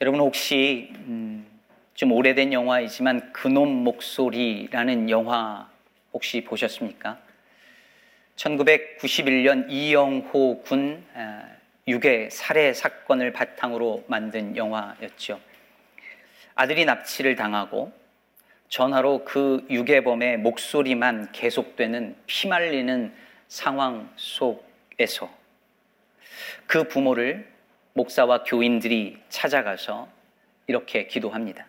여러분 혹시 음, 좀 오래된 영화이지만 그놈 목소리라는 영화 혹시 보셨습니까? 1991년 이영호 군 아, 유괴 살해 사건을 바탕으로 만든 영화였죠. 아들이 납치를 당하고 전화로 그 유괴범의 목소리만 계속되는 피말리는 상황 속에서 그 부모를 목사와 교인들이 찾아가서 이렇게 기도합니다.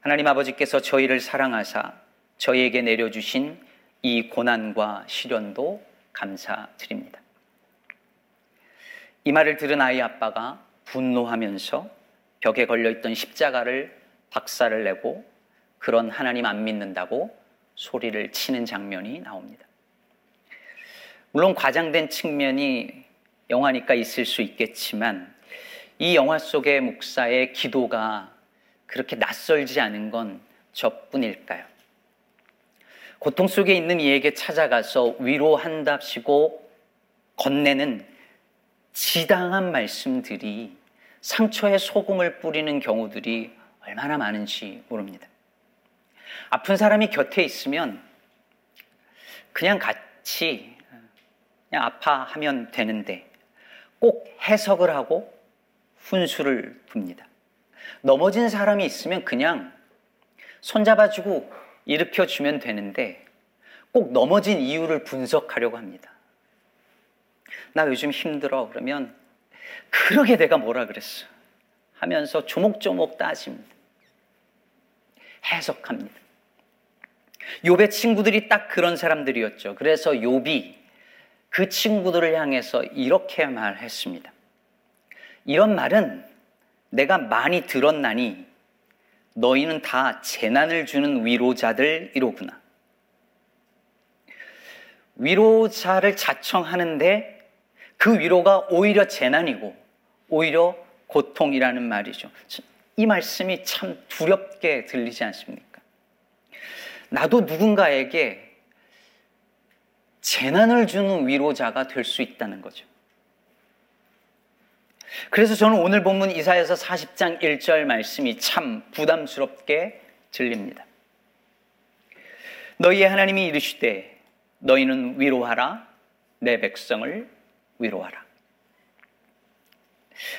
하나님 아버지께서 저희를 사랑하사 저희에게 내려주신 이 고난과 시련도 감사드립니다. 이 말을 들은 아이 아빠가 분노하면서 벽에 걸려있던 십자가를 박살을 내고 그런 하나님 안 믿는다고 소리를 치는 장면이 나옵니다. 물론 과장된 측면이 영화니까 있을 수 있겠지만 이 영화 속의 목사의 기도가 그렇게 낯설지 않은 건 저뿐일까요? 고통 속에 있는 이에게 찾아가서 위로한답시고 건네는 지당한 말씀들이 상처에 소금을 뿌리는 경우들이 얼마나 많은지 모릅니다. 아픈 사람이 곁에 있으면 그냥 같이 그냥 아파하면 되는데 꼭 해석을 하고 훈수를 둡니다. 넘어진 사람이 있으면 그냥 손잡아주고 일으켜주면 되는데 꼭 넘어진 이유를 분석하려고 합니다. 나 요즘 힘들어. 그러면 그러게 내가 뭐라 그랬어. 하면서 조목조목 따집니다. 해석합니다. 욥의 친구들이 딱 그런 사람들이었죠. 그래서 욥이 그 친구들을 향해서 이렇게 말했습니다. 이런 말은 내가 많이 들었나니 너희는 다 재난을 주는 위로자들이로구나. 위로자를 자청하는데 그 위로가 오히려 재난이고 오히려 고통이라는 말이죠. 이 말씀이 참 두렵게 들리지 않습니까? 나도 누군가에게 재난을 주는 위로자가 될 수 있다는 거죠. 그래서 저는 오늘 본문 이사에서 40장 1절 말씀이 참 부담스럽게 들립니다. 너희의 하나님이 이르시되 너희는 위로하라 내 백성을 위로하라.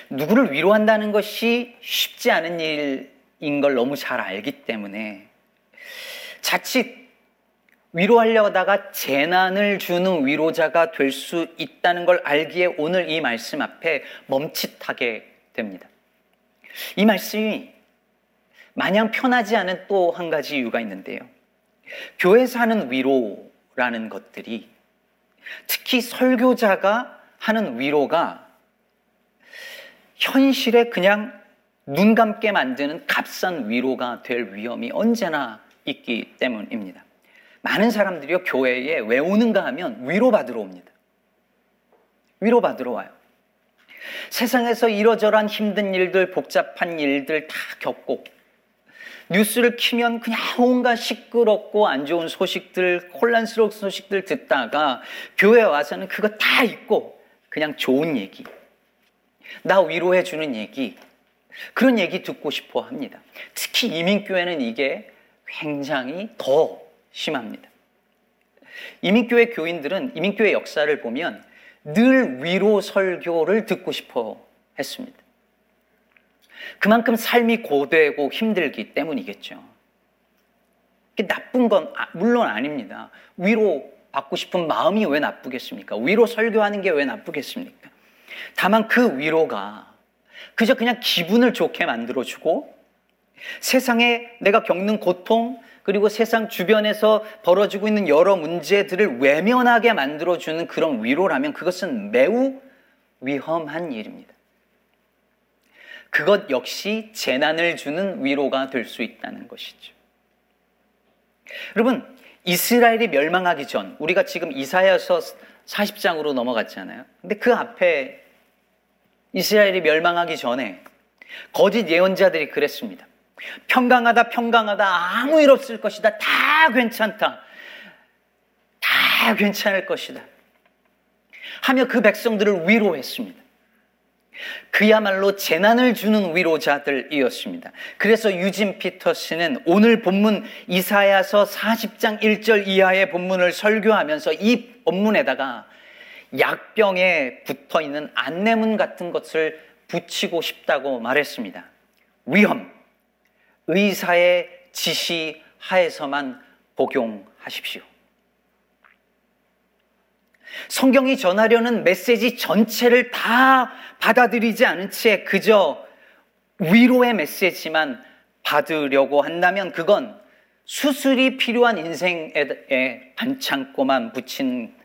누구를 위로한다는 것이 쉽지 않은 일인 걸 너무 잘 알기 때문에 자칫 위로하려다가 재난을 주는 위로자가 될 수 있다는 걸 알기에 오늘 이 말씀 앞에 멈칫하게 됩니다. 이 말씀이 마냥 편하지 않은 또 한 가지 이유가 있는데요. 교회에서 하는 위로라는 것들이 특히 설교자가 하는 위로가 현실에 그냥 눈 감게 만드는 값싼 위로가 될 위험이 언제나 있기 때문입니다. 많은 사람들이 요, 교회에 왜 오는가 하면 위로받으러 옵니다. 위로받으러 와요. 세상에서 이러저러한 힘든 일들, 복잡한 일들 다 겪고, 뉴스를 키면 그냥 온갖 시끄럽고 안 좋은 소식들, 혼란스러운 소식들 듣다가 교회 와서는 그거 다 잊고 그냥 좋은 얘기, 나 위로해 주는 얘기, 그런 얘기 듣고 싶어 합니다. 특히 이민교회는 이게 굉장히 더 심합니다. 이민교회 교인들은 이민교회 역사를 보면 늘 위로 설교를 듣고 싶어 했습니다. 그만큼 삶이 고되고 힘들기 때문이겠죠. 나쁜 건 아, 물론 아닙니다. 위로 받고 싶은 마음이 왜 나쁘겠습니까? 위로 설교하는 게 왜 나쁘겠습니까? 다만 그 위로가 그저 그냥 기분을 좋게 만들어주고 세상에 내가 겪는 고통, 그리고 세상 주변에서 벌어지고 있는 여러 문제들을 외면하게 만들어주는 그런 위로라면 그것은 매우 위험한 일입니다. 그것 역시 재난을 주는 위로가 될 수 있다는 것이죠. 여러분, 이스라엘이 멸망하기 전, 우리가 지금 이사야서 40장으로 넘어갔잖아요. 근데 그 앞에 이스라엘이 멸망하기 전에 거짓 예언자들이 그랬습니다. 평강하다, 평강하다, 아무 일 없을 것이다, 다 괜찮다, 다 괜찮을 것이다. 하며 그 백성들을 위로했습니다. 그야말로 재난을 주는 위로자들이었습니다. 그래서 유진 피터스는 오늘 본문 이사야서 40장 1절 이하의 본문을 설교하면서 이 본문에다가 약병에 붙어 있는 안내문 같은 것을 붙이고 싶다고 말했습니다. 위험, 의사의 지시 하에서만 복용하십시오. 성경이 전하려는 메시지 전체를 다 받아들이지 않은 채 그저 위로의 메시지만 받으려고 한다면 그건 수술이 필요한 인생에 반창고만 붙인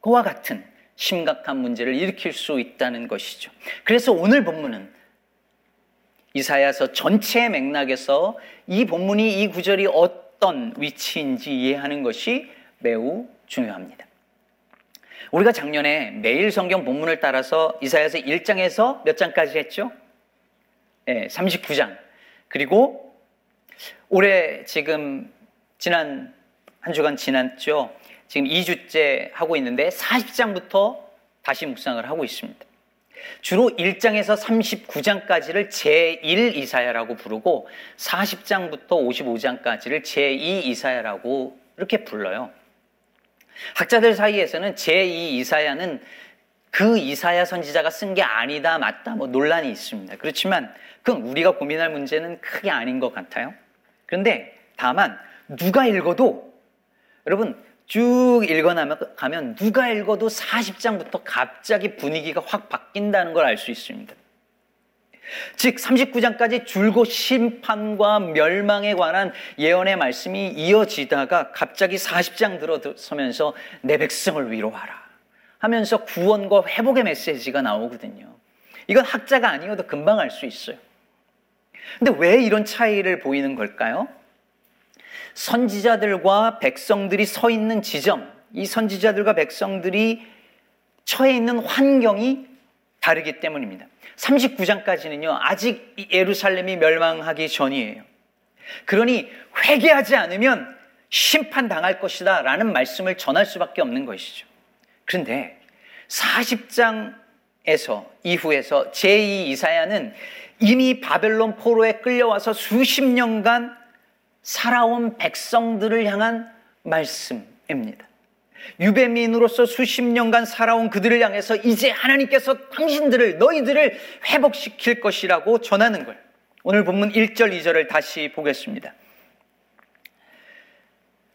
그와 같은 심각한 문제를 일으킬 수 있다는 것이죠. 그래서 오늘 본문은 이사야서 전체의 맥락에서 이 본문이 이 구절이 어떤 위치인지 이해하는 것이 매우 중요합니다. 우리가 작년에 매일 성경 본문을 따라서 이사야서 1장에서 몇 장까지 했죠? 네, 39장. 그리고 올해 지금 지난 한 주간 지났죠. 지금 2주째 하고 있는데 40장부터 다시 묵상을 하고 있습니다. 주로 1장에서 39장까지를 제1 이사야라고 부르고 40장부터 55장까지를 제2 이사야라고 이렇게 불러요. 학자들 사이에서는 제2 이사야는 그 이사야 선지자가 쓴 게 아니다, 맞다, 뭐 논란이 있습니다. 그렇지만 그건 우리가 고민할 문제는 크게 아닌 것 같아요. 그런데 다만 누가 읽어도 여러분 쭉 읽어나면 가면 누가 읽어도 40장부터 갑자기 분위기가 확 바뀐다는 걸 알 수 있습니다. 즉 39장까지 줄곧 심판과 멸망에 관한 예언의 말씀이 이어지다가 갑자기 40장 들어서면서 내 백성을 위로하라 하면서 구원과 회복의 메시지가 나오거든요. 이건 학자가 아니어도 금방 알 수 있어요. 근데 왜 이런 차이를 보이는 걸까요? 선지자들과 백성들이 서 있는 지점, 이 선지자들과 백성들이 처해 있는 환경이 다르기 때문입니다. 39장까지는요, 아직 예루살렘이 멸망하기 전이에요. 그러니 회개하지 않으면 심판당할 것이다 라는 말씀을 전할 수밖에 없는 것이죠. 그런데 40장에서 이후에서 제2 이사야는 이미 바벨론 포로에 끌려와서 수십 년간 살아온 백성들을 향한 말씀입니다. 유배민으로서 수십 년간 살아온 그들을 향해서 이제 하나님께서 당신들을 너희들을 회복시킬 것이라고 전하는 걸 오늘 본문 1절 2절을 다시 보겠습니다.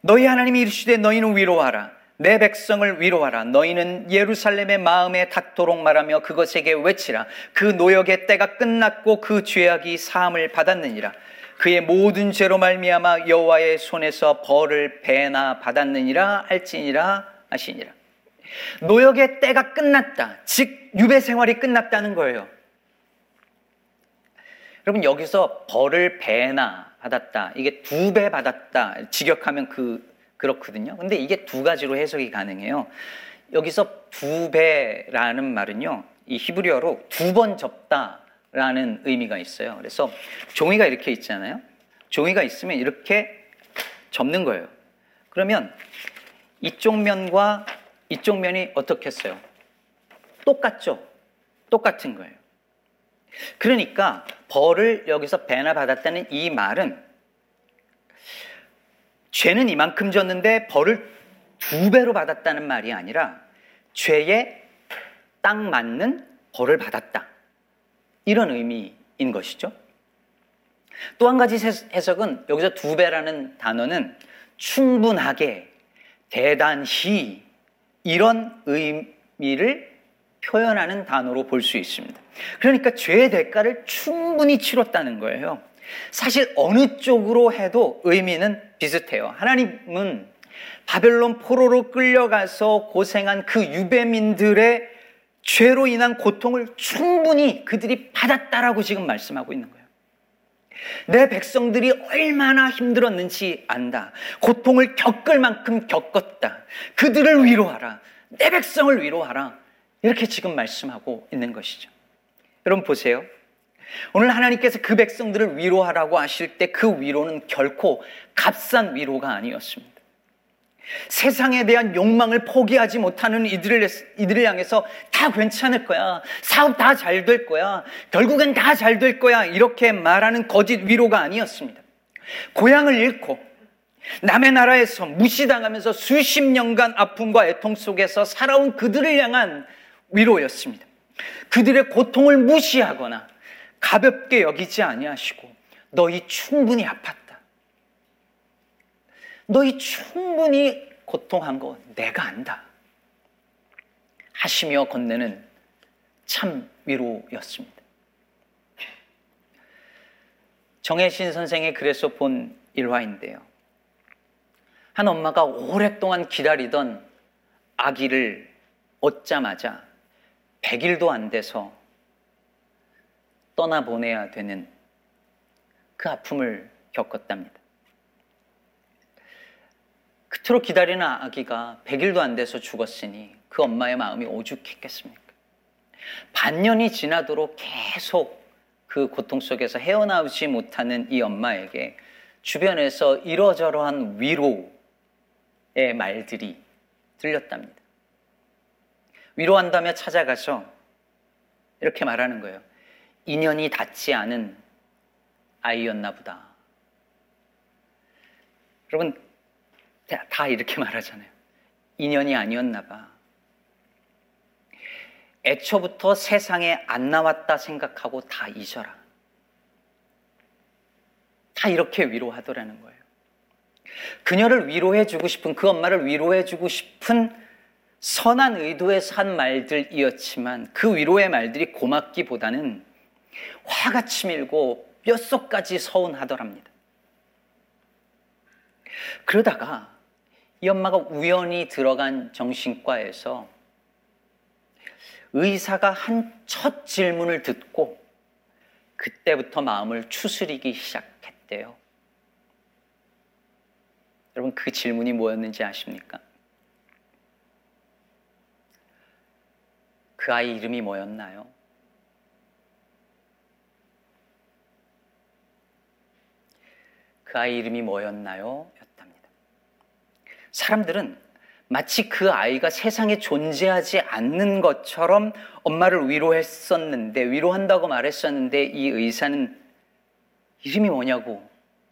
너희 하나님이 이르시되 너희는 위로하라 내 백성을 위로하라 너희는 예루살렘의 마음에 닿도록 말하며 그것에게 외치라 그 노역의 때가 끝났고 그 죄악이 사함을 받았느니라 그의 모든 죄로 말미암아 여호와의 손에서 벌을 배나 받았느니라 할지니라 하시니라. 노역의 때가 끝났다. 즉 유배 생활이 끝났다는 거예요. 여러분 여기서 벌을 배나 받았다. 이게 두 배 받았다. 직역하면 그 그렇거든요. 근데 이게 두 가지로 해석이 가능해요. 여기서 두 배라는 말은요. 이 히브리어로 두 번 접다. 라는 의미가 있어요. 그래서 종이가 이렇게 있잖아요. 종이가 있으면 이렇게 접는 거예요. 그러면 이쪽 면과 이쪽 면이 어떻겠어요? 똑같죠? 똑같은 거예요. 그러니까 벌을 여기서 배나 받았다는 이 말은 죄는 이만큼 졌는데 벌을 두 배로 받았다는 말이 아니라 죄에 딱 맞는 벌을 받았다. 이런 의미인 것이죠. 또 한 가지 해석은 여기서 두 배라는 단어는 충분하게, 대단히 이런 의미를 표현하는 단어로 볼 수 있습니다. 그러니까 죄의 대가를 충분히 치렀다는 거예요. 사실 어느 쪽으로 해도 의미는 비슷해요. 하나님은 바벨론 포로로 끌려가서 고생한 그 유배민들의 죄로 인한 고통을 충분히 그들이 받았다라고 지금 말씀하고 있는 거예요. 내 백성들이 얼마나 힘들었는지 안다. 고통을 겪을 만큼 겪었다. 그들을 위로하라. 내 백성을 위로하라. 이렇게 지금 말씀하고 있는 것이죠. 여러분 보세요. 오늘 하나님께서 그 백성들을 위로하라고 하실 때 그 위로는 결코 값싼 위로가 아니었습니다. 세상에 대한 욕망을 포기하지 못하는 이들을, 이들을 향해서 다 괜찮을 거야. 사업 다 잘 될 거야. 결국엔 다 잘 될 거야. 이렇게 말하는 거짓 위로가 아니었습니다. 고향을 잃고 남의 나라에서 무시당하면서 수십 년간 아픔과 애통 속에서 살아온 그들을 향한 위로였습니다. 그들의 고통을 무시하거나 가볍게 여기지 아니하시고 너희 충분히 아팠다. 너희 충분히 고통한 거 내가 안다. 하시며 건네는 참 위로였습니다. 정혜신 선생의 글에서 본 일화인데요. 한 엄마가 오랫동안 기다리던 아기를 얻자마자 100일도 안 돼서 떠나보내야 되는 그 아픔을 겪었답니다. 그토록 기다리는 아기가 100일도 안 돼서 죽었으니 그 엄마의 마음이 오죽했겠습니까? 반년이 지나도록 계속 그 고통 속에서 헤어나오지 못하는 이 엄마에게 주변에서 이러저러한 위로의 말들이 들렸답니다. 위로한다며 찾아가서 이렇게 말하는 거예요. 인연이 닿지 않은 아이였나 보다. 여러분, 다 이렇게 말하잖아요. 인연이 아니었나 봐. 애초부터 세상에 안 나왔다 생각하고 다 잊어라. 다 이렇게 위로하더라는 거예요. 그녀를 위로해주고 싶은, 그 엄마를 위로해주고 싶은 선한 의도에서 한 말들이었지만 그 위로의 말들이 고맙기보다는 화가 치밀고 뼛속까지 서운하더랍니다. 그러다가 이 엄마가 우연히 들어간 정신과에서 의사가 한 첫 질문을 듣고 그때부터 마음을 추스리기 시작했대요. 여러분 그 질문이 뭐였는지 아십니까? 그 아이 이름이 뭐였나요? 그 아이 이름이 뭐였나요? 사람들은 마치 그 아이가 세상에 존재하지 않는 것처럼 엄마를 위로했었는데, 위로한다고 말했었는데, 이 의사는 이름이 뭐냐고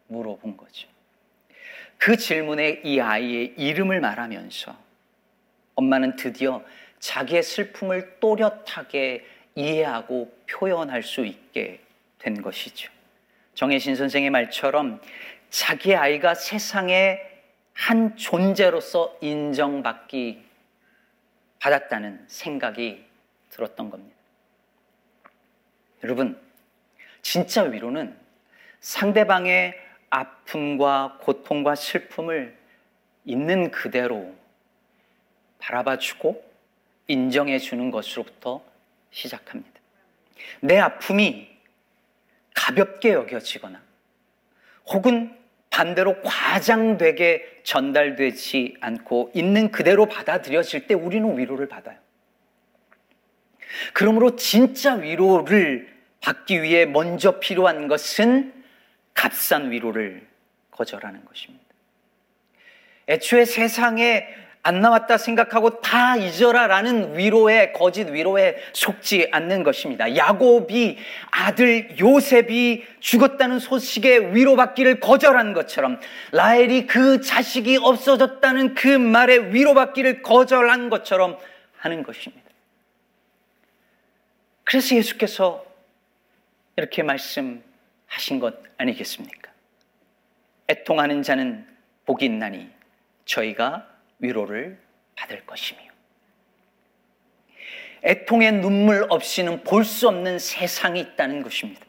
물어본 거죠. 그 질문에 이 아이의 이름을 말하면서 엄마는 드디어 자기의 슬픔을 또렷하게 이해하고 표현할 수 있게 된 것이죠. 정혜신 선생의 말처럼 자기 아이가 세상에 한 존재로서 인정받기 받았다는 생각이 들었던 겁니다. 여러분, 진짜 위로는 상대방의 아픔과 고통과 슬픔을 있는 그대로 바라봐 주고 인정해 주는 것으로부터 시작합니다. 내 아픔이 가볍게 여겨지거나 혹은 반대로 과장되게 전달되지 않고 있는 그대로 받아들여질 때 우리는 위로를 받아요. 그러므로 진짜 위로를 받기 위해 먼저 필요한 것은 값싼 위로를 거절하는 것입니다. 애초에 세상에 안 나왔다 생각하고 다 잊어라라는 위로에 거짓 위로에 속지 않는 것입니다. 야곱이 아들 요셉이 죽었다는 소식에 위로받기를 거절한 것처럼 라헬이 그 자식이 없어졌다는 그 말에 위로받기를 거절한 것처럼 하는 것입니다. 그래서 예수께서 이렇게 말씀하신 것 아니겠습니까? 애통하는 자는 복이 있나니 저희가 위로를 받을 것이며 애통의 눈물 없이는 볼 수 없는 세상이 있다는 것입니다.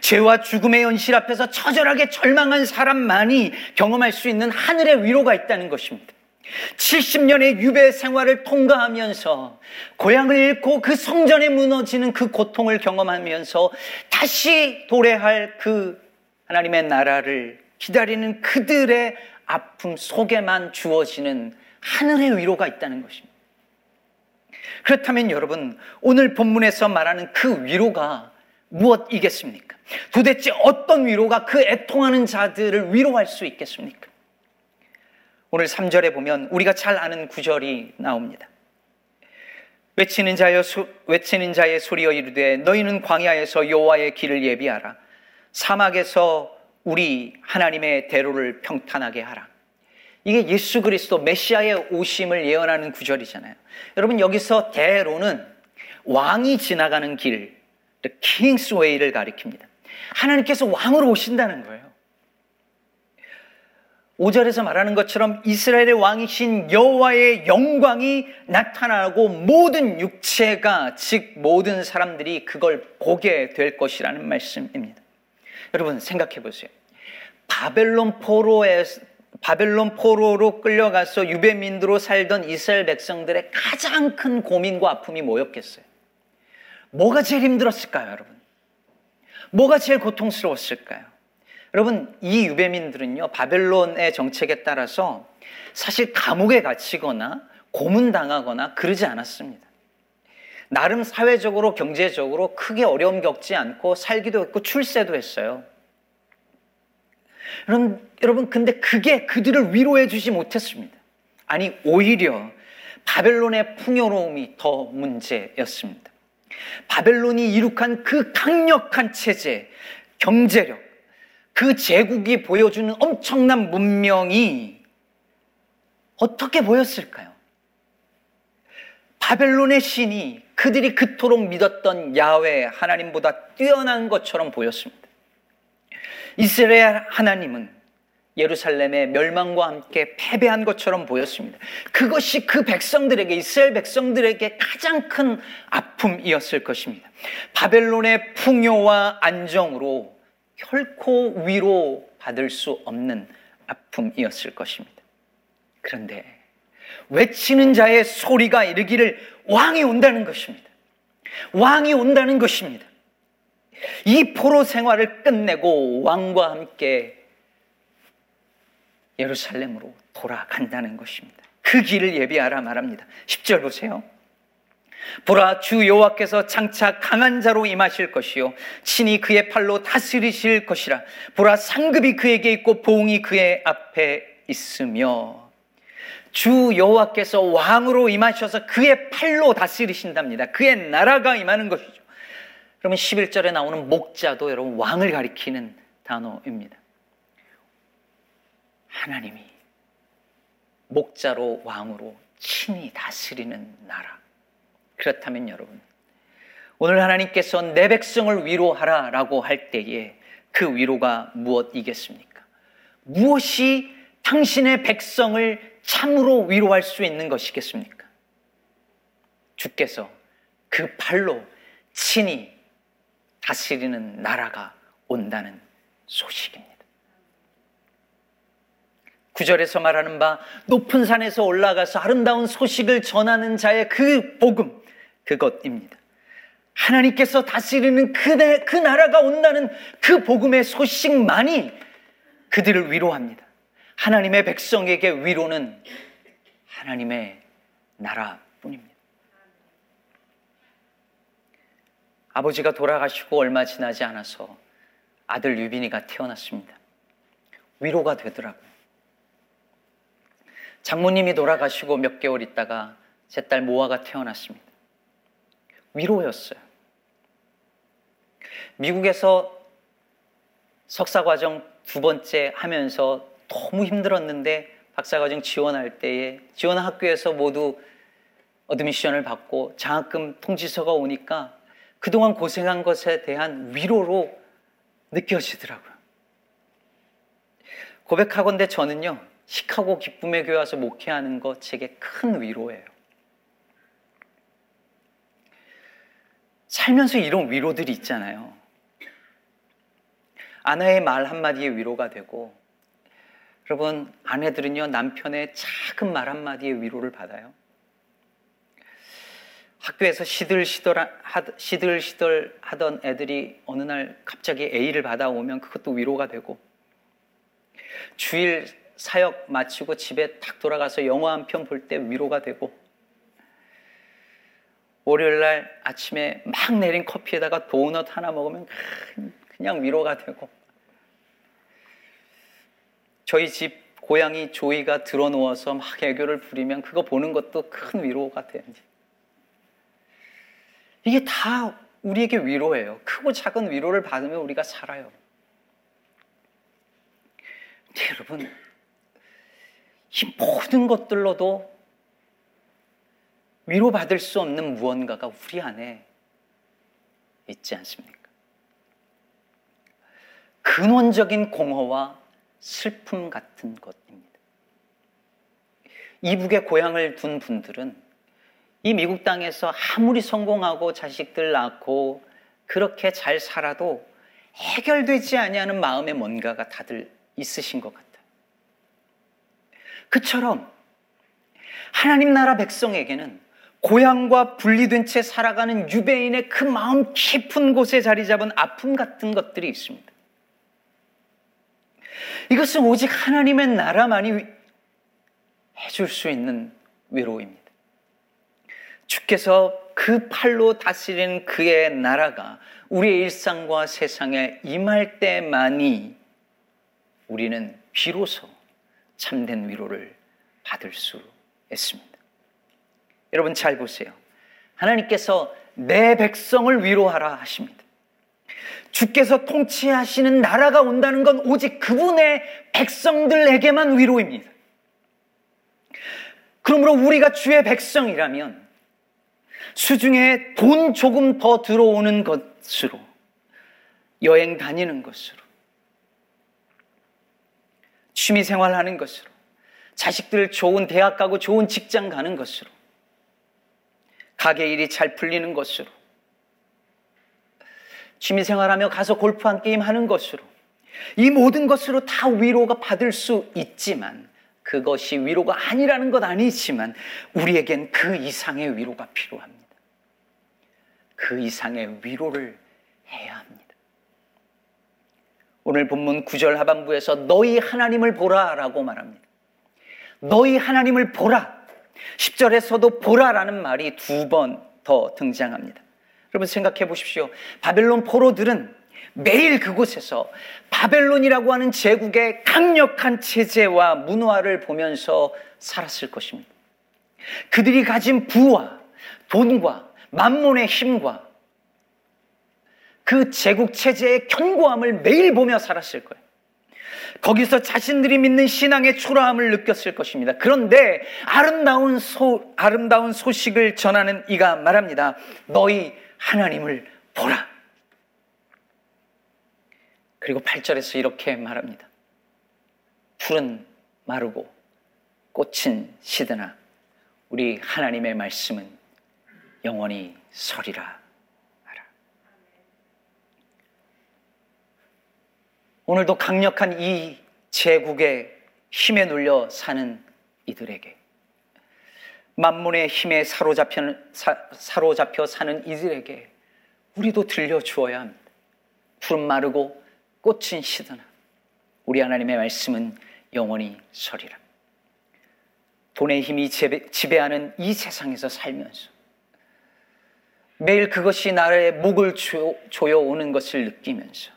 죄와 죽음의 현실 앞에서 처절하게 절망한 사람만이 경험할 수 있는 하늘의 위로가 있다는 것입니다. 70년의 유배 생활을 통과하면서 고향을 잃고 그 성전에 무너지는 그 고통을 경험하면서 다시 도래할 그 하나님의 나라를 기다리는 그들의 아픔 속에만 주어지는 하늘의 위로가 있다는 것입니다. 그렇다면 여러분, 오늘 본문에서 말하는 그 위로가 무엇이겠습니까? 도대체 어떤 위로가 그 애통하는 자들을 위로할 수 있겠습니까? 오늘 3절에 보면 우리가 잘 아는 구절이 나옵니다. 외치는 자여 외치는 자의 소리여 이르되 너희는 광야에서 여호와의 길을 예비하라 사막에서 우리 하나님의 대로를 평탄하게 하라. 이게 예수 그리스도 메시아의 오심을 예언하는 구절이잖아요. 여러분 여기서 대로는 왕이 지나가는 길, King's Way를 가리킵니다. 하나님께서 왕으로 오신다는 거예요. 5절에서 말하는 것처럼 이스라엘의 왕이신 여호와의 영광이 나타나고 모든 육체가 즉 모든 사람들이 그걸 보게 될 것이라는 말씀입니다. 여러분 생각해 보세요. 바벨론 포로에 바벨론 포로로 끌려가서 유배민으로 살던 이스라엘 백성들의 가장 큰 고민과 아픔이 뭐였겠어요? 뭐가 제일 힘들었을까요, 여러분? 뭐가 제일 고통스러웠을까요? 여러분, 이 유배민들은요, 바벨론의 정책에 따라서 사실 감옥에 갇히거나 고문당하거나 그러지 않았습니다. 나름 사회적으로, 경제적으로 크게 어려움 겪지 않고 살기도 했고 출세도 했어요. 여러분, 여러분, 근데 그게 그들을 위로해 주지 못했습니다. 아니, 오히려 바벨론의 풍요로움이 더 문제였습니다. 바벨론이 이룩한 그 강력한 체제, 경제력, 그 제국이 보여주는 엄청난 문명이 어떻게 보였을까요? 바벨론의 신이 그들이 그토록 믿었던 야외 하나님보다 뛰어난 것처럼 보였습니다. 이스라엘 하나님은 예루살렘의 멸망과 함께 패배한 것처럼 보였습니다. 그것이 그 백성들에게, 이스라엘 백성들에게 가장 큰 아픔이었을 것입니다. 바벨론의 풍요와 안정으로 결코 위로 받을 수 없는 아픔이었을 것입니다. 그런데 외치는 자의 소리가 이르기를 왕이 온다는 것입니다. 왕이 온다는 것입니다. 이 포로 생활을 끝내고 왕과 함께 예루살렘으로 돌아간다는 것입니다. 그 길을 예비하라 말합니다. 10절 보세요. 보라 주 여호와께서 장차 강한 자로 임하실 것이요 친히 그의 팔로 다스리실 것이라 보라 상급이 그에게 있고 보응이 그의 앞에 있으며 주 여호와께서 왕으로 임하셔서 그의 팔로 다스리신답니다. 그의 나라가 임하는 것이죠. 그러면 11절에 나오는 목자도 여러분 왕을 가리키는 단어입니다. 하나님이 목자로 왕으로 친히 다스리는 나라. 그렇다면 여러분, 오늘 하나님께서 내 백성을 위로하라 라고 할 때에 그 위로가 무엇이겠습니까? 무엇이 당신의 백성을 참으로 위로할 수 있는 것이겠습니까? 주께서 그 팔로 친히 다스리는 나라가 온다는 소식입니다. 구절에서 말하는 바 높은 산에서 올라가서 아름다운 소식을 전하는 자의 그 복음 그것입니다. 하나님께서 다스리는 그, 그 나라가 온다는 그 복음의 소식만이 그들을 위로합니다. 하나님의 백성에게 위로는 하나님의 나라뿐입니다. 아버지가 돌아가시고 얼마 지나지 않아서 아들 유빈이가 태어났습니다. 위로가 되더라고요. 장모님이 돌아가시고 몇 개월 있다가 제 딸 모아가 태어났습니다. 위로였어요. 미국에서 석사과정 두 번째 하면서 너무 힘들었는데 박사과정 지원할 때에 지원 학교에서 모두 admission을 받고 장학금 통지서가 오니까 그동안 고생한 것에 대한 위로로 느껴지더라고요. 고백하건대 저는요, 시카고 기쁨의 교회 와서 목회하는 것 제게 큰 위로예요. 살면서 이런 위로들이 있잖아요. 아내의 말 한마디에 위로가 되고, 여러분, 아내들은요, 남편의 작은 말 한마디에 위로를 받아요. 학교에서 시들시들, 시들시들 하던 애들이 어느 날 갑자기 A를 받아오면 그것도 위로가 되고, 주일 사역 마치고 집에 탁 돌아가서 영화 한 편 볼 때 위로가 되고, 월요일 날 아침에 막 내린 커피에다가 도넛 하나 먹으면 그냥 위로가 되고, 저희 집 고양이 조이가 들어누워서 막 애교를 부리면 그거 보는 것도 큰 위로가 되는지. 이게 다 우리에게 위로예요. 크고 작은 위로를 받으면 우리가 살아요. 여러분, 이 모든 것들로도 위로받을 수 없는 무언가가 우리 안에 있지 않습니까? 근원적인 공허와 슬픔 같은 것입니다. 이북에 고향을 둔 분들은 이 미국 땅에서 아무리 성공하고 자식들 낳고 그렇게 잘 살아도 해결되지 아니하는 마음에 뭔가가 다들 있으신 것 같아요. 그처럼 하나님 나라 백성에게는 고향과 분리된 채 살아가는 유배인의 그 마음 깊은 곳에 자리 잡은 아픔 같은 것들이 있습니다. 이것은 오직 하나님의 나라만이 해줄 수 있는 위로입니다. 주께서 그 팔로 다스리는 그의 나라가 우리의 일상과 세상에 임할 때만이 우리는 비로소 참된 위로를 받을 수 있습니다. 여러분 잘 보세요. 하나님께서 내 백성을 위로하라 하십니다. 주께서 통치하시는 나라가 온다는 건 오직 그분의 백성들에게만 위로입니다. 그러므로 우리가 주의 백성이라면 수중에 돈 조금 더 들어오는 것으로 여행 다니는 것으로 취미 생활하는 것으로 자식들 좋은 대학 가고 좋은 직장 가는 것으로 가게 일이 잘 풀리는 것으로 취미 생활하며 가서 골프 한 게임 하는 것으로 이 모든 것으로 다 위로가 받을 수 있지만 그것이 위로가 아니라는 것 아니지만 우리에겐 그 이상의 위로가 필요합니다. 그 이상의 위로를 해야 합니다. 오늘 본문 9절 하반부에서 너희 하나님을 보라라고 말합니다. 너희 하나님을 보라. 10절에서도 보라라는 말이 두 번 더 등장합니다. 여러분 생각해 보십시오. 바벨론 포로들은 매일 그곳에서 바벨론이라고 하는 제국의 강력한 체제와 문화를 보면서 살았을 것입니다. 그들이 가진 부와 돈과 만몬의 힘과 그 제국 체제의 견고함을 매일 보며 살았을 거예요. 거기서 자신들이 믿는 신앙의 초라함을 느꼈을 것입니다. 그런데 아름다운 소, 아름다운 소식을 전하는 이가 말합니다. 너희 하나님을 보라. 그리고 8절에서 이렇게 말합니다. 풀은 마르고 꽃은 시드나 우리 하나님의 말씀은 영원히 서리라 하라. 오늘도 강력한 이 제국의 힘에 눌려 사는 이들에게 만문의 힘에 사로잡혀, 사 로잡혀 사는 이들에게 우리도 들려주어야 합니다. 푸른 마르고 꽃은 시드나 우리 하나님의 말씀은 영원히 서리라. 돈의 힘이 지배하는 이 세상에서 살면서 매일 그것이 나의 목을 조여오는 것을 느끼면서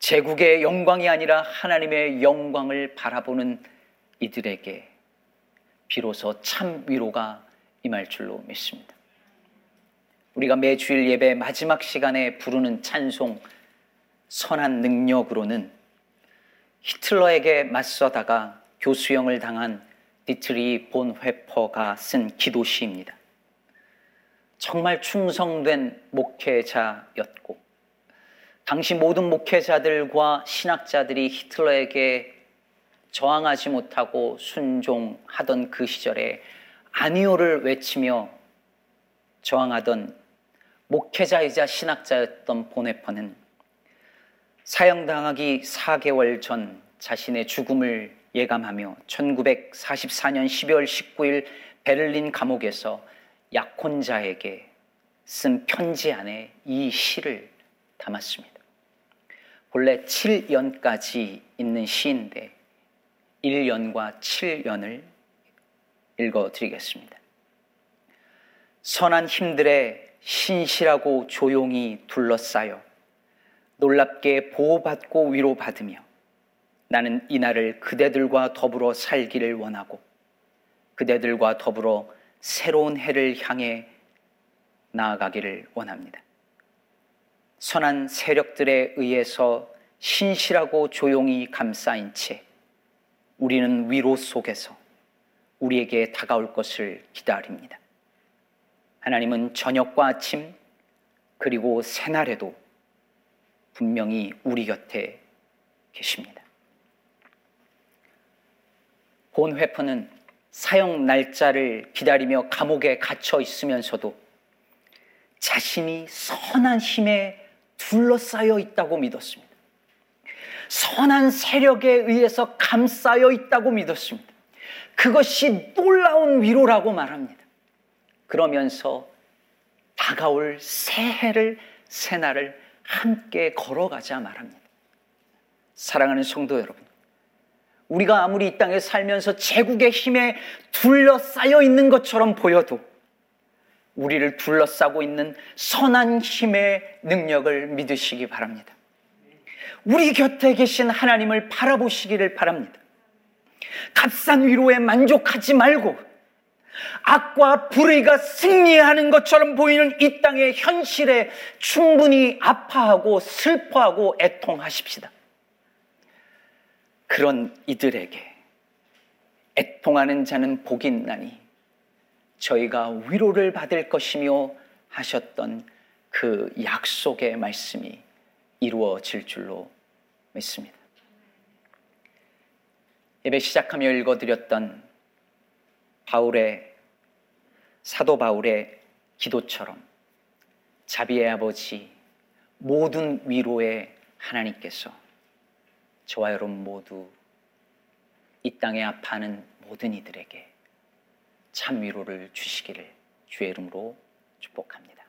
제국의 영광이 아니라 하나님의 영광을 바라보는 이들에게 비로소 참 위로가 임할 줄로 믿습니다. 우리가 매주일 예배 마지막 시간에 부르는 찬송 선한 능력으로는 히틀러에게 맞서다가 교수형을 당한 디트리히 본회퍼가 쓴 기도시입니다. 정말 충성된 목회자였고 당시 모든 목회자들과 신학자들이 히틀러에게 저항하지 못하고 순종하던 그 시절에 아니오를 외치며 저항하던 목회자이자 신학자였던 보네퍼는 사형당하기 4개월 전 자신의 죽음을 예감하며 1944년 12월 19일 베를린 감옥에서 약혼자에게 쓴 편지 안에 이 시를 담았습니다. 본래 7연까지 있는 시인데 1년과 7년을 읽어 드리겠습니다. 선한 힘들에 신실하고 조용히 둘러싸여 놀랍게 보호받고 위로받으며 나는 이날을 그대들과 더불어 살기를 원하고 그대들과 더불어 새로운 해를 향해 나아가기를 원합니다. 선한 세력들에 의해서 신실하고 조용히 감싸인 채 우리는 위로 속에서 우리에게 다가올 것을 기다립니다. 하나님은 저녁과 아침 그리고 새날에도 분명히 우리 곁에 계십니다. 본 회퍼는 사형 날짜를 기다리며 감옥에 갇혀 있으면서도 자신이 선한 힘에 둘러싸여 있다고 믿었습니다. 선한 세력에 의해서 감싸여 있다고 믿었습니다. 그것이 놀라운 위로라고 말합니다. 그러면서 다가올 새해를 새날을 함께 걸어가자 말합니다. 사랑하는 성도 여러분, 우리가 아무리 이 땅에 살면서 제국의 힘에 둘러싸여 있는 것처럼 보여도 우리를 둘러싸고 있는 선한 힘의 능력을 믿으시기 바랍니다. 우리 곁에 계신 하나님을 바라보시기를 바랍니다. 값싼 위로에 만족하지 말고 악과 불의가 승리하는 것처럼 보이는 이 땅의 현실에 충분히 아파하고 슬퍼하고 애통하십시다. 그런 이들에게 애통하는 자는 복이 있나니 저희가 위로를 받을 것이며 하셨던 그 약속의 말씀이 이루어질 줄로 믿습니다. 예배 시작하며 읽어드렸던 바울의 사도 바울의 기도처럼 자비의 아버지 모든 위로의 하나님께서 저와 여러분 모두 이 땅에 아파하는 모든 이들에게 참 위로를 주시기를 주의 이름으로 축복합니다.